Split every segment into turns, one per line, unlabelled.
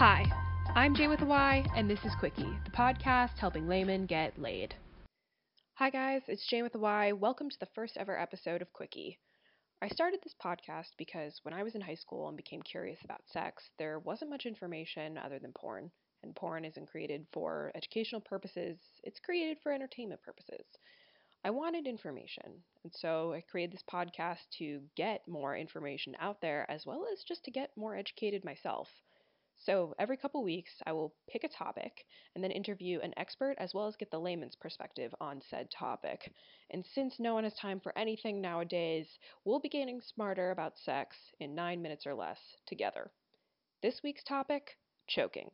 Hi, I'm Jay with a Y, and this is Quickie, the podcast helping laymen get laid. Hi, guys, it's Jay with a Y. Welcome to the first ever episode of Quickie. I started this podcast because when I was in high school and became curious about sex, there wasn't much information other than porn. And porn isn't created for educational purposes, it's created for entertainment purposes. I wanted information, and so I created this podcast to get more information out there as well as just to get more educated myself. So every couple weeks, I will pick a topic and then interview an expert as well as get the layman's perspective on said topic. And since no one has time for anything nowadays, we'll be getting smarter about sex in nine minutes or less together. This week's topic choking.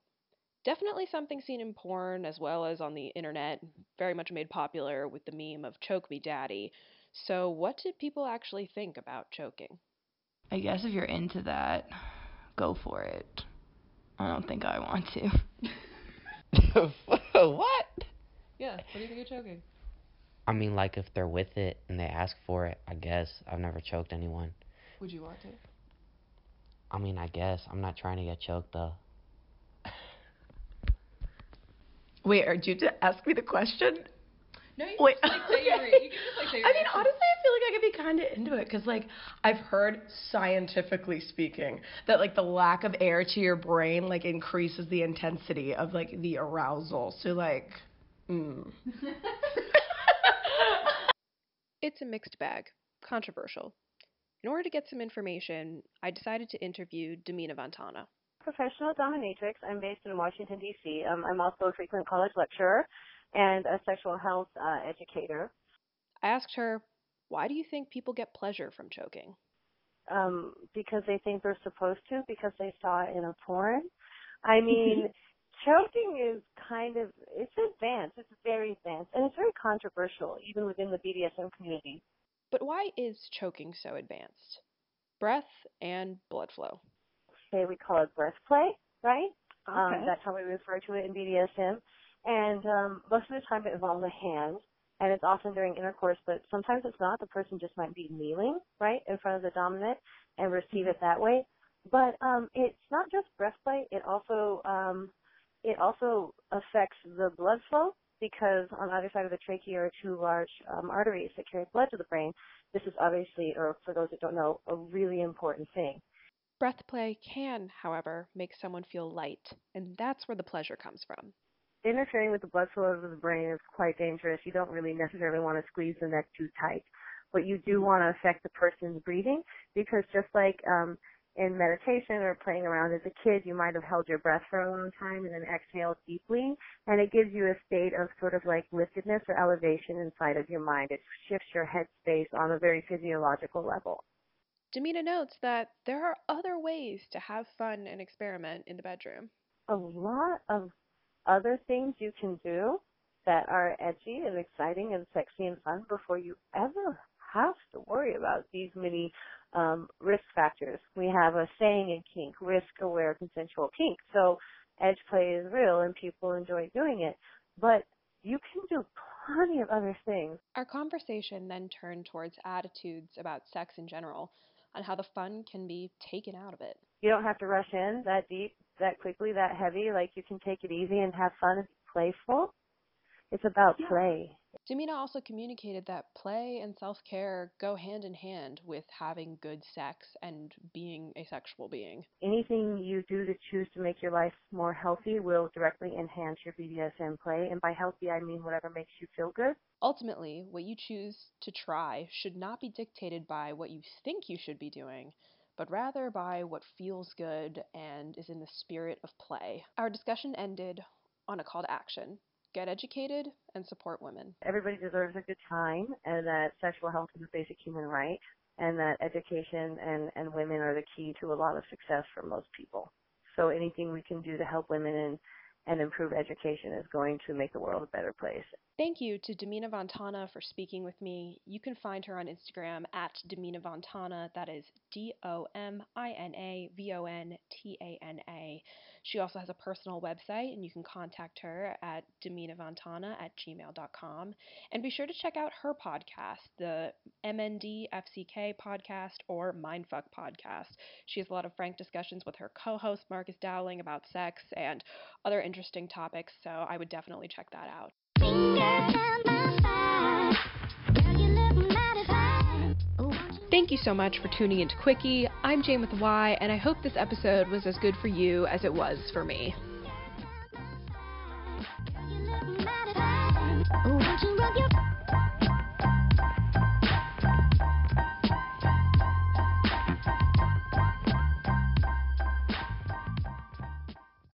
Definitely something seen in porn as well as on the internet, very much made popular with the meme of choke me daddy. So, what did people actually think about choking?
I guess if you're into that, go for it. I don't think I want
to. what?
Yeah, what do you think of choking?
I mean, like if they're with it and they ask for it, I guess. I've never choked anyone.
Would you want to?
I mean, I guess. I'm not trying to get choked though.
Wait, are you to ask me the question?
No, you Wait. Just, like, say your, you can just like say your I
mean, honestly, kind of into it because, like, I've heard scientifically speaking that like the lack of air to your brain like increases the intensity of like the arousal. So like, mm.
it's a mixed bag, controversial. In order to get some information, I decided to interview Domina Vontana
professional dominatrix. I'm based in Washington, D.C. Um, I'm also a frequent college lecturer and a sexual health uh, educator.
I asked her, why do you think people get pleasure from choking?
Um, because they think they're supposed to, because they saw it in a porn. I mean, choking is kind of, it's advanced. It's very advanced. And it's very controversial, even within the BDSM community.
But why is choking so advanced? Breath and blood flow
say we call it breath play, right? Um, okay. Um, that's how we refer to it in BDSM. And um, most of the time it involves a hand, and it's often during intercourse, but sometimes it's not. The person just might be kneeling, right, in front of the dominant and receive it that way. But um, it's not just breath play. It also um, it also affects the blood flow because on either side of the trachea are two large um, arteries that carry blood to the brain. This is obviously, or for those that don't know, a really important thing.
Breath play can, however, make someone feel light, and that's where the pleasure comes from.
Interfering with the blood flow of the brain is quite dangerous. You don't really necessarily want to squeeze the neck too tight, but you do want to affect the person's breathing because just like um, in meditation or playing around as a kid, you might have held your breath for a long time and then exhaled deeply, and it gives you a state of sort of like liftedness or elevation inside of your mind. It shifts your headspace on a very physiological level.
Domina notes that there are other ways to have fun and experiment in the bedroom.
A lot of other things you can do that are edgy and exciting and sexy and fun before you ever have to worry about these many um, risk factors. We have a saying in kink, risk aware consensual kink. So edge play is real and people enjoy doing it. But you can do plenty of other things.
Our conversation then turned towards attitudes about sex in general, on how the fun can be taken out of it.
You don't have to rush in that deep, that quickly, that heavy. Like you can take it easy and have fun and be playful. It's about yeah. play.
Domina also communicated that play and self care go hand in hand with having good sex and being a sexual being.
Anything you do to choose to make your life more healthy will directly enhance your BDSM play. And by healthy, I mean whatever makes you feel good.
Ultimately, what you choose to try should not be dictated by what you think you should be doing, but rather by what feels good and is in the spirit of play. Our discussion ended on a call to action get educated and support women.
Everybody deserves a good time, and that sexual health is a basic human right, and that education and, and women are the key to a lot of success for most people. So anything we can do to help women and, and improve education is going to make the world a better place.
Thank you to Domina Vontana for speaking with me. You can find her on Instagram at Domina Vontana. That is D O M I N A V O N T A N A. She also has a personal website, and you can contact her at dominavontana at gmail.com. And be sure to check out her podcast, the MND FCK podcast or Mindfuck podcast. She has a lot of frank discussions with her co host, Marcus Dowling, about sex and other interesting topics, so I would definitely check that out. Thank you so much for tuning into Quickie. I'm Jane with Y, and I hope this episode was as good for you as it was for me.